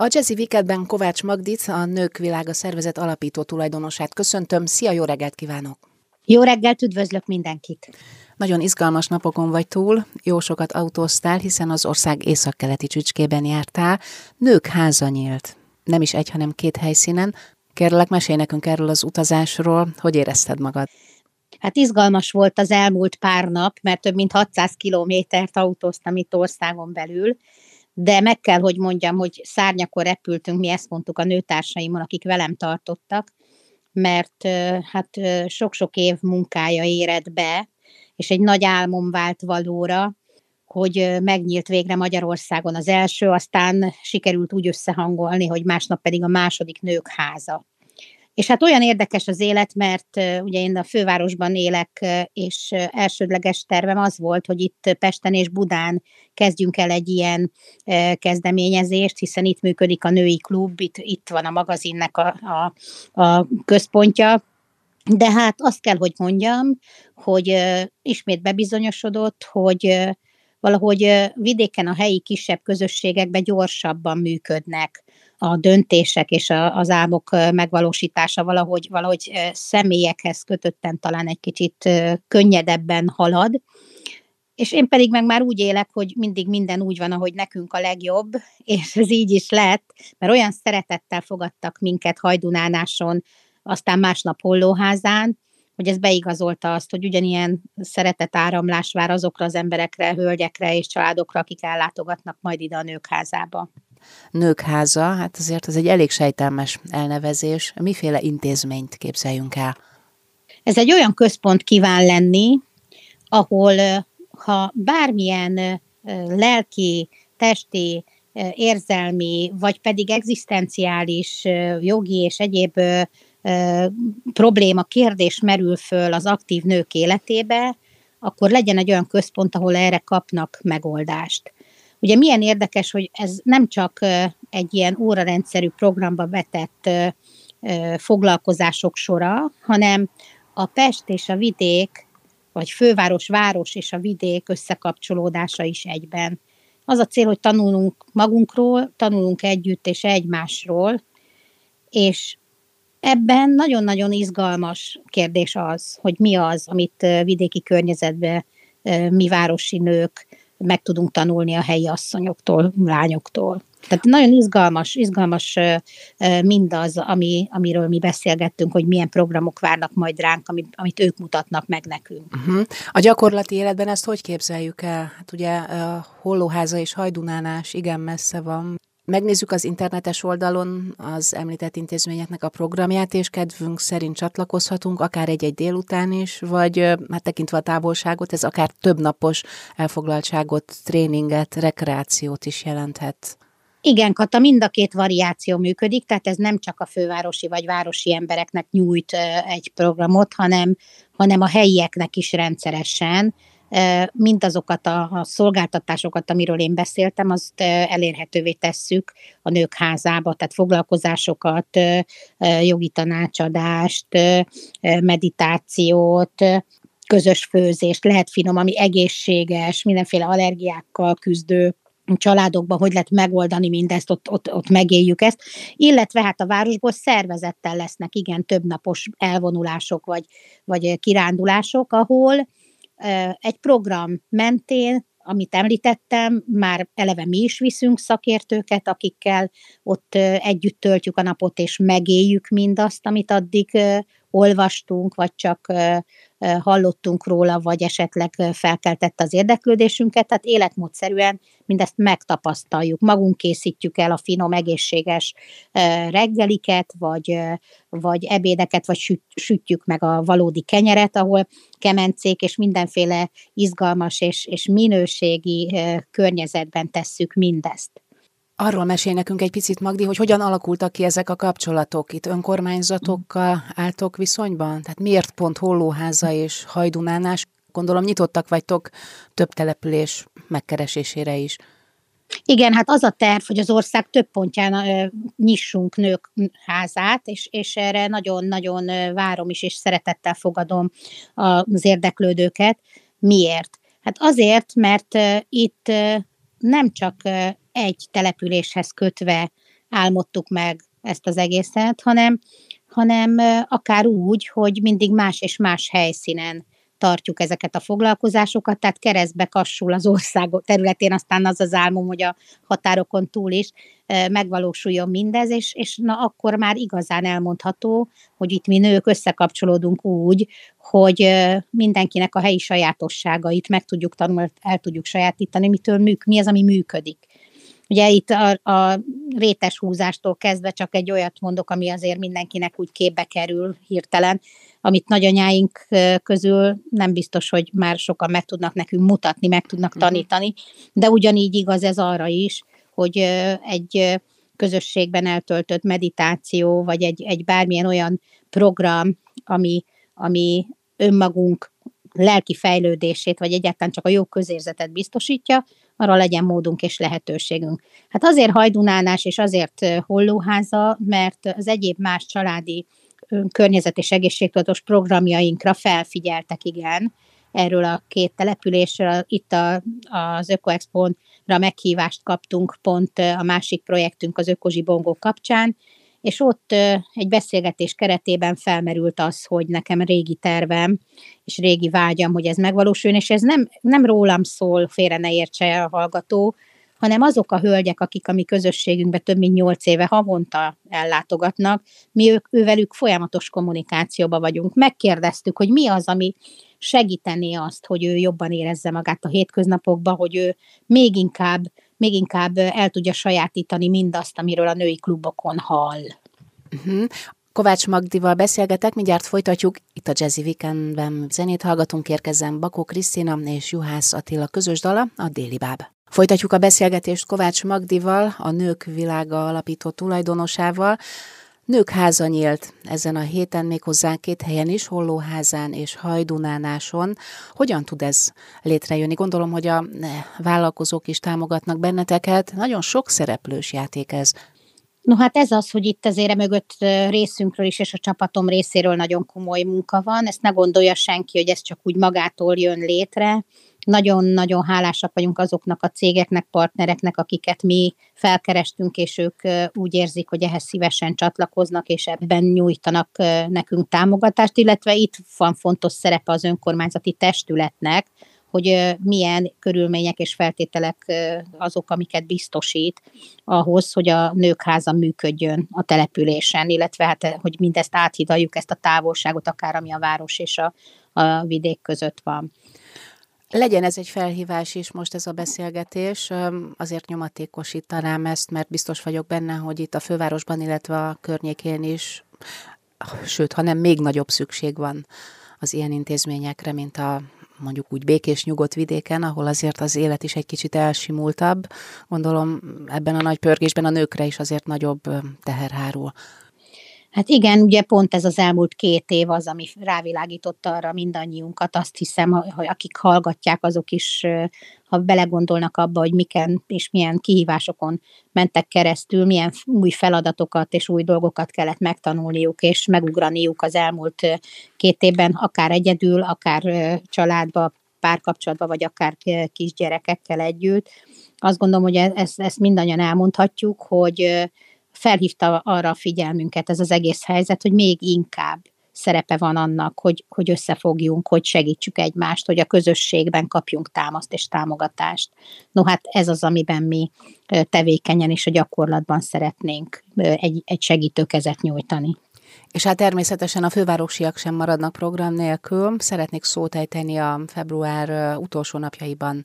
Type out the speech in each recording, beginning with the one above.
A Jazzy Weekendben Kovács Magdit, a Nők Világa Szervezet alapító tulajdonosát köszöntöm. Szia, jó reggelt kívánok! Jó reggelt, üdvözlök mindenkit! Nagyon izgalmas napokon vagy túl, jó sokat autóztál, hiszen az ország északkeleti csücskében jártál. Nők háza nyílt. Nem is egy, hanem két helyszínen. Kérlek, mesélj nekünk erről az utazásról. Hogy érezted magad? Hát izgalmas volt az elmúlt pár nap, mert több mint 600 kilométert autóztam itt országon belül, de meg kell, hogy mondjam, hogy szárnyakor repültünk, mi ezt mondtuk a nőtársaimon, akik velem tartottak, mert hát sok-sok év munkája éred be, és egy nagy álmom vált valóra, hogy megnyílt végre Magyarországon az első, aztán sikerült úgy összehangolni, hogy másnap pedig a második nők háza. És hát olyan érdekes az élet, mert ugye én a fővárosban élek, és elsődleges tervem az volt, hogy itt Pesten és Budán kezdjünk el egy ilyen kezdeményezést, hiszen itt működik a női klub, itt, itt van a magazinnek a, a, a központja, de hát azt kell, hogy mondjam, hogy ismét bebizonyosodott, hogy valahogy vidéken a helyi kisebb közösségekben gyorsabban működnek a döntések és a, az álmok megvalósítása valahogy, valahogy személyekhez kötötten talán egy kicsit könnyedebben halad. És én pedig meg már úgy élek, hogy mindig minden úgy van, ahogy nekünk a legjobb, és ez így is lett, mert olyan szeretettel fogadtak minket Hajdunánáson, aztán másnap Hollóházán, hogy ez beigazolta azt, hogy ugyanilyen szeretet áramlás vár azokra az emberekre, hölgyekre és családokra, akik ellátogatnak majd ide a nők házába. Nők háza, hát azért ez egy elég sejtelmes elnevezés. Miféle intézményt képzeljünk el? Ez egy olyan központ kíván lenni, ahol ha bármilyen lelki, testi, érzelmi, vagy pedig egzisztenciális, jogi és egyéb probléma, kérdés merül föl az aktív nők életébe, akkor legyen egy olyan központ, ahol erre kapnak megoldást. Ugye milyen érdekes, hogy ez nem csak egy ilyen órarendszerű programba vetett foglalkozások sora, hanem a Pest és a vidék, vagy főváros, város és a vidék összekapcsolódása is egyben. Az a cél, hogy tanulunk magunkról, tanulunk együtt és egymásról, és Ebben nagyon-nagyon izgalmas kérdés az, hogy mi az, amit vidéki környezetben mi városi nők meg tudunk tanulni a helyi asszonyoktól, lányoktól. Tehát nagyon izgalmas, izgalmas mindaz, ami, amiről mi beszélgettünk, hogy milyen programok várnak majd ránk, amit, amit ők mutatnak meg nekünk. Uh-huh. A gyakorlati életben ezt hogy képzeljük el? Hát ugye Hollóháza és Hajdunánás igen messze van megnézzük az internetes oldalon az említett intézményeknek a programját, és kedvünk szerint csatlakozhatunk, akár egy-egy délután is, vagy hát tekintve a távolságot, ez akár több napos elfoglaltságot, tréninget, rekreációt is jelenthet. Igen, Kata, mind a két variáció működik, tehát ez nem csak a fővárosi vagy városi embereknek nyújt egy programot, hanem, hanem a helyieknek is rendszeresen mindazokat a, a szolgáltatásokat, amiről én beszéltem, azt elérhetővé tesszük a nők házába, tehát foglalkozásokat, jogi tanácsadást, meditációt, közös főzést, lehet finom, ami egészséges, mindenféle allergiákkal küzdő családokban, hogy lehet megoldani mindezt, ott, ott, ott megéljük ezt, illetve hát a városból szervezettel lesznek igen többnapos elvonulások vagy, vagy kirándulások, ahol egy program mentén, amit említettem, már eleve mi is viszünk szakértőket, akikkel ott együtt töltjük a napot, és megéljük mindazt, amit addig olvastunk, vagy csak hallottunk róla, vagy esetleg felkeltette az érdeklődésünket, tehát életmódszerűen mindezt megtapasztaljuk. Magunk készítjük el a finom, egészséges reggeliket, vagy, vagy ebédeket, vagy sütjük meg a valódi kenyeret, ahol kemencék és mindenféle izgalmas és, és minőségi környezetben tesszük mindezt. Arról mesél nekünk egy picit, Magdi, hogy hogyan alakultak ki ezek a kapcsolatok? Itt önkormányzatokkal álltok viszonyban? Tehát miért pont Hollóháza és Hajdunánás? Gondolom nyitottak vagytok több település megkeresésére is. Igen, hát az a terv, hogy az ország több pontján ö, nyissunk nők házát, és, és erre nagyon-nagyon várom is, és szeretettel fogadom az érdeklődőket. Miért? Hát azért, mert itt nem csak egy településhez kötve álmodtuk meg ezt az egészet, hanem, hanem akár úgy, hogy mindig más és más helyszínen tartjuk ezeket a foglalkozásokat, tehát keresztbe kassul az ország területén, aztán az az álmom, hogy a határokon túl is megvalósuljon mindez, és, és na akkor már igazán elmondható, hogy itt mi nők összekapcsolódunk úgy, hogy mindenkinek a helyi sajátosságait meg tudjuk tanulni, el tudjuk sajátítani, mitől műk, mi az, ami működik. Ugye itt a, a rétes húzástól kezdve csak egy olyat mondok, ami azért mindenkinek úgy képbe kerül hirtelen, amit nagyanyáink közül nem biztos, hogy már sokan meg tudnak nekünk mutatni, meg tudnak mhm. tanítani, de ugyanígy igaz ez arra is, hogy egy közösségben eltöltött meditáció, vagy egy, egy bármilyen olyan program, ami, ami önmagunk lelki fejlődését, vagy egyáltalán csak a jó közérzetet biztosítja, arra legyen módunk és lehetőségünk. Hát azért hajdunálás és azért hollóháza, mert az egyéb más családi környezet és egészségtudatos programjainkra felfigyeltek, igen, erről a két településről. Itt a, az Ökoexponra meghívást kaptunk pont a másik projektünk az Ökozsibongó kapcsán, és ott egy beszélgetés keretében felmerült az, hogy nekem régi tervem és régi vágyam, hogy ez megvalósuljon, és ez nem, nem rólam szól, félre ne értse a hallgató, hanem azok a hölgyek, akik a mi közösségünkben több mint nyolc éve havonta ellátogatnak, mi ők, ővelük folyamatos kommunikációba vagyunk. Megkérdeztük, hogy mi az, ami segítené azt, hogy ő jobban érezze magát a hétköznapokban, hogy ő még inkább, még inkább el tudja sajátítani mindazt, amiről a női klubokon hall. Uh-huh. Kovács Magdival beszélgetek, mindjárt folytatjuk. Itt a Jazzy Weekendben zenét hallgatunk, érkezzen Bakó Krisztina és Juhász Attila közös dala, a Déli Báb. Folytatjuk a beszélgetést Kovács Magdival, a Nők Világa alapító tulajdonosával. Nők háza nyílt ezen a héten méghozzá két helyen is, Hollóházán és Hajdunánáson. Hogyan tud ez létrejönni? Gondolom, hogy a vállalkozók is támogatnak benneteket. Nagyon sok szereplős játék ez. No hát ez az, hogy itt azért mögött részünkről is, és a csapatom részéről nagyon komoly munka van. Ezt ne gondolja senki, hogy ez csak úgy magától jön létre. Nagyon-nagyon hálásak vagyunk azoknak a cégeknek, partnereknek, akiket mi felkerestünk, és ők úgy érzik, hogy ehhez szívesen csatlakoznak, és ebben nyújtanak nekünk támogatást, illetve itt van fontos szerepe az önkormányzati testületnek, hogy milyen körülmények és feltételek azok, amiket biztosít ahhoz, hogy a nőkháza működjön a településen, illetve hát, hogy mindezt áthidaljuk, ezt a távolságot, akár ami a város és a, a vidék között van. Legyen ez egy felhívás is most ez a beszélgetés, azért nyomatékosítanám ezt, mert biztos vagyok benne, hogy itt a fővárosban, illetve a környékén is, sőt, hanem még nagyobb szükség van az ilyen intézményekre, mint a mondjuk úgy békés, nyugodt vidéken, ahol azért az élet is egy kicsit elsimultabb. Gondolom ebben a nagy pörgésben a nőkre is azért nagyobb teher hárul. Hát igen, ugye pont ez az elmúlt két év az, ami rávilágította arra mindannyiunkat. Azt hiszem, hogy akik hallgatják, azok is, ha belegondolnak abba, hogy miken és milyen kihívásokon mentek keresztül, milyen új feladatokat és új dolgokat kellett megtanulniuk és megugraniuk az elmúlt két évben, akár egyedül, akár családba, párkapcsolatba, vagy akár kisgyerekekkel együtt. Azt gondolom, hogy e-, ezt, ezt mindannyian elmondhatjuk, hogy felhívta arra a figyelmünket ez az egész helyzet, hogy még inkább szerepe van annak, hogy, hogy összefogjunk, hogy segítsük egymást, hogy a közösségben kapjunk támaszt és támogatást. No hát ez az, amiben mi tevékenyen és a gyakorlatban szeretnénk egy, egy segítőkezet nyújtani. És hát természetesen a fővárosiak sem maradnak program nélkül. Szeretnék szót ejteni a február utolsó napjaiban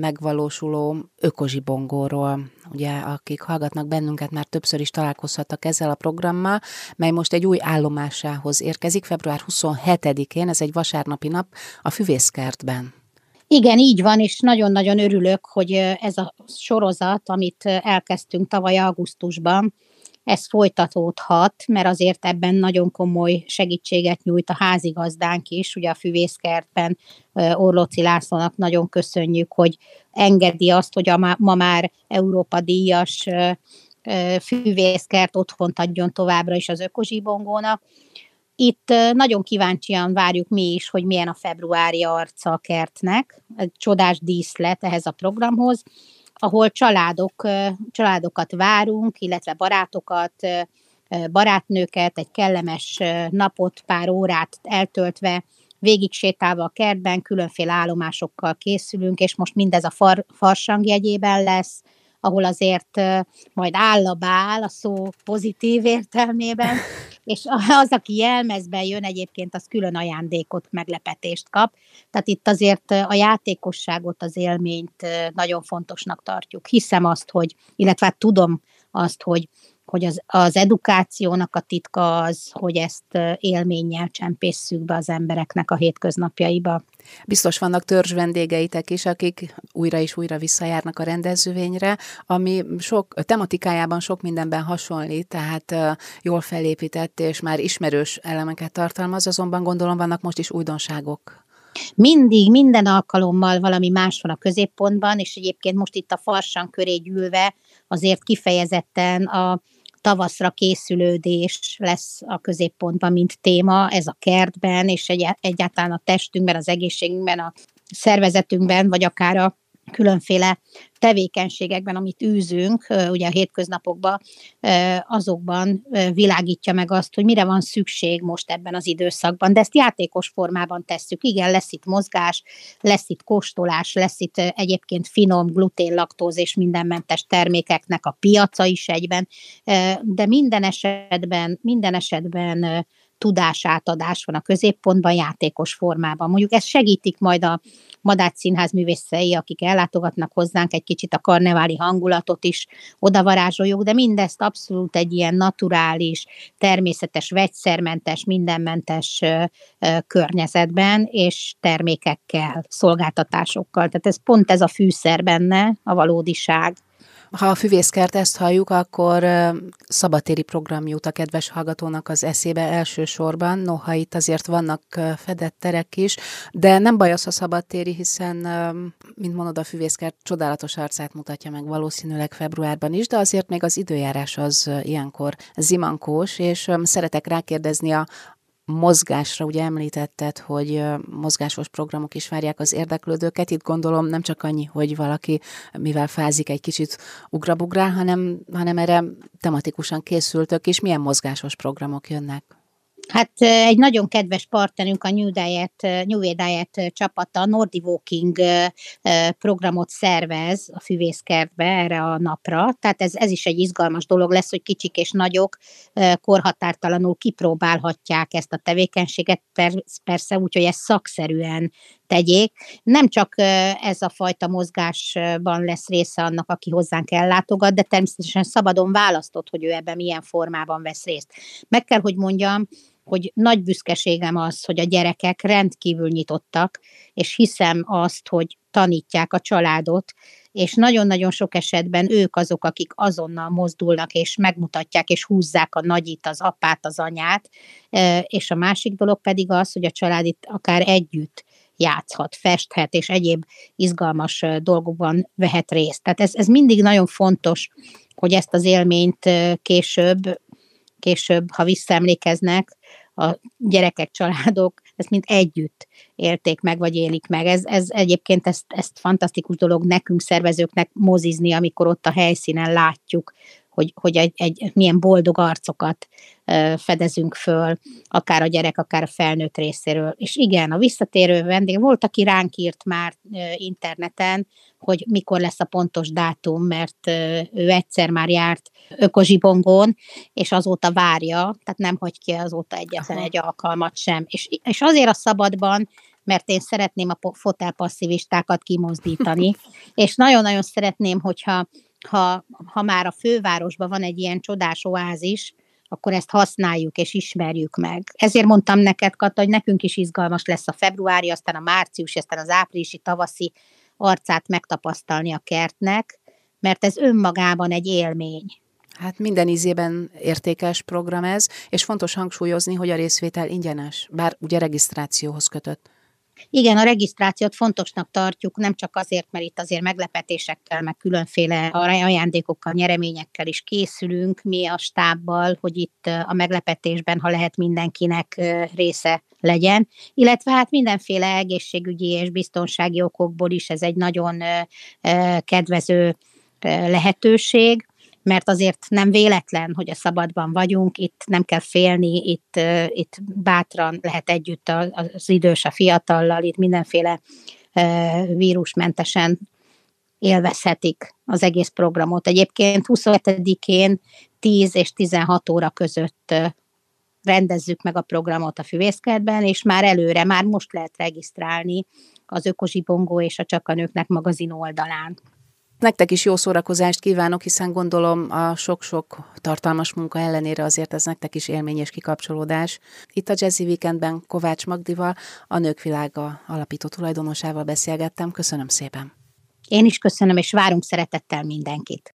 megvalósuló ökozsibongóról. Ugye, akik hallgatnak bennünket, már többször is találkozhattak ezzel a programmal, mely most egy új állomásához érkezik február 27-én, ez egy vasárnapi nap a Füvészkertben. Igen, így van, és nagyon-nagyon örülök, hogy ez a sorozat, amit elkezdtünk tavaly augusztusban, ez folytatódhat, mert azért ebben nagyon komoly segítséget nyújt a házigazdánk is, ugye a füvészkertben Orlóci Lászlónak nagyon köszönjük, hogy engedi azt, hogy a ma már Európa díjas füvészkert otthont adjon továbbra is az ökozsibongónak. Itt nagyon kíváncsian várjuk mi is, hogy milyen a februári arca a kertnek. Egy csodás díszlet ehhez a programhoz ahol családok, családokat várunk, illetve barátokat, barátnőket, egy kellemes napot, pár órát eltöltve, végig sétálva a kertben, különféle állomásokkal készülünk, és most mindez a far, farsang jegyében lesz, ahol azért majd áll a bál a szó pozitív értelmében, és az, aki jelmezben jön egyébként, az külön ajándékot, meglepetést kap. Tehát itt azért a játékosságot, az élményt nagyon fontosnak tartjuk. Hiszem azt, hogy, illetve hát tudom azt, hogy hogy az, az edukációnak a titka az, hogy ezt élménnyel csempészük be az embereknek a hétköznapjaiba. Biztos vannak törzs vendégeitek is, akik újra és újra visszajárnak a rendezvényre, ami sok tematikájában sok mindenben hasonlít, tehát jól felépített és már ismerős elemeket tartalmaz, azonban gondolom vannak most is újdonságok. Mindig, minden alkalommal valami más van a középpontban, és egyébként most itt a farsan köré gyűlve azért kifejezetten a, tavaszra készülődés lesz a középpontban, mint téma, ez a kertben, és egy, egyáltalán a testünkben, az egészségünkben, a szervezetünkben, vagy akár a különféle tevékenységekben, amit űzünk, ugye a hétköznapokban, azokban világítja meg azt, hogy mire van szükség most ebben az időszakban, de ezt játékos formában tesszük. Igen, lesz itt mozgás, lesz itt kóstolás, lesz itt egyébként finom, glutén, laktóz és mindenmentes termékeknek a piaca is egyben, de minden esetben, minden esetben tudásátadás van a középpontban, játékos formában. Mondjuk ez segítik majd a Madács Színház művészei, akik ellátogatnak hozzánk, egy kicsit a karneváli hangulatot is odavarázsoljuk, de mindezt abszolút egy ilyen naturális, természetes, vegyszermentes, mindenmentes környezetben, és termékekkel, szolgáltatásokkal. Tehát ez pont ez a fűszer benne, a valódiság. Ha a füvészkert ezt halljuk, akkor szabatéri program jut a kedves hallgatónak az eszébe elsősorban, noha itt azért vannak fedett terek is, de nem baj az a szabadtéri, hiszen, mint mondod, a füvészkert csodálatos arcát mutatja meg valószínűleg februárban is, de azért még az időjárás az ilyenkor zimankós, és szeretek rákérdezni a, mozgásra, ugye említetted, hogy mozgásos programok is várják az érdeklődőket. Itt gondolom nem csak annyi, hogy valaki, mivel fázik, egy kicsit ugrabugrál, hanem, hanem erre tematikusan készültök, és milyen mozgásos programok jönnek? Hát egy nagyon kedves partnerünk a New Diet, New Diet csapata Nordi Walking programot szervez a füvészkertbe erre a napra, tehát ez, ez is egy izgalmas dolog lesz, hogy kicsik és nagyok korhatártalanul kipróbálhatják ezt a tevékenységet, persze úgy, hogy ezt szakszerűen tegyék. Nem csak ez a fajta mozgásban lesz része annak, aki hozzánk ellátogat, de természetesen szabadon választott, hogy ő ebben milyen formában vesz részt. Meg kell, hogy mondjam, hogy nagy büszkeségem az, hogy a gyerekek rendkívül nyitottak, és hiszem azt, hogy tanítják a családot, és nagyon-nagyon sok esetben ők azok, akik azonnal mozdulnak, és megmutatják, és húzzák a nagyit, az apát, az anyát, és a másik dolog pedig az, hogy a család itt akár együtt játszhat, festhet, és egyéb izgalmas dolgokban vehet részt. Tehát ez, ez mindig nagyon fontos, hogy ezt az élményt később, később, ha visszaemlékeznek, a gyerekek, családok ezt mind együtt élték meg, vagy élik meg. Ez, ez egyébként ezt, ezt fantasztikus dolog nekünk szervezőknek mozizni, amikor ott a helyszínen látjuk, hogy, hogy egy, egy milyen boldog arcokat fedezünk föl, akár a gyerek, akár a felnőtt részéről. És igen, a visszatérő vendég, volt, aki ránk írt már interneten, hogy mikor lesz a pontos dátum, mert ő egyszer már járt ökozsibongón, és azóta várja, tehát nem hagy ki azóta egyetlen Aha. egy alkalmat sem. És, és azért a szabadban, mert én szeretném a fotelpasszivistákat kimozdítani, és nagyon-nagyon szeretném, hogyha ha, ha már a fővárosban van egy ilyen csodás oázis, akkor ezt használjuk és ismerjük meg. Ezért mondtam neked, Kata, hogy nekünk is izgalmas lesz a februári, aztán a március, aztán az áprilisi, tavaszi arcát megtapasztalni a kertnek, mert ez önmagában egy élmény. Hát minden ízében értékes program ez, és fontos hangsúlyozni, hogy a részvétel ingyenes, bár ugye regisztrációhoz kötött. Igen, a regisztrációt fontosnak tartjuk, nem csak azért, mert itt azért meglepetésekkel, meg különféle ajándékokkal, nyereményekkel is készülünk mi a stábbal, hogy itt a meglepetésben, ha lehet mindenkinek része legyen, illetve hát mindenféle egészségügyi és biztonsági okokból is ez egy nagyon kedvező lehetőség, mert azért nem véletlen, hogy a szabadban vagyunk, itt nem kell félni, itt, itt bátran lehet együtt az idős a fiatallal, itt mindenféle vírusmentesen élvezhetik az egész programot. Egyébként 27-én 10 és 16 óra között rendezzük meg a programot a füvészkertben, és már előre, már most lehet regisztrálni az Ökozsibongó és a Csak magazin oldalán. Nektek is jó szórakozást kívánok, hiszen gondolom a sok-sok tartalmas munka ellenére azért ez nektek is élmény és kikapcsolódás. Itt a Jazzy Weekendben Kovács Magdival, a Nők Világa alapító tulajdonosával beszélgettem. Köszönöm szépen! Én is köszönöm, és várunk szeretettel mindenkit.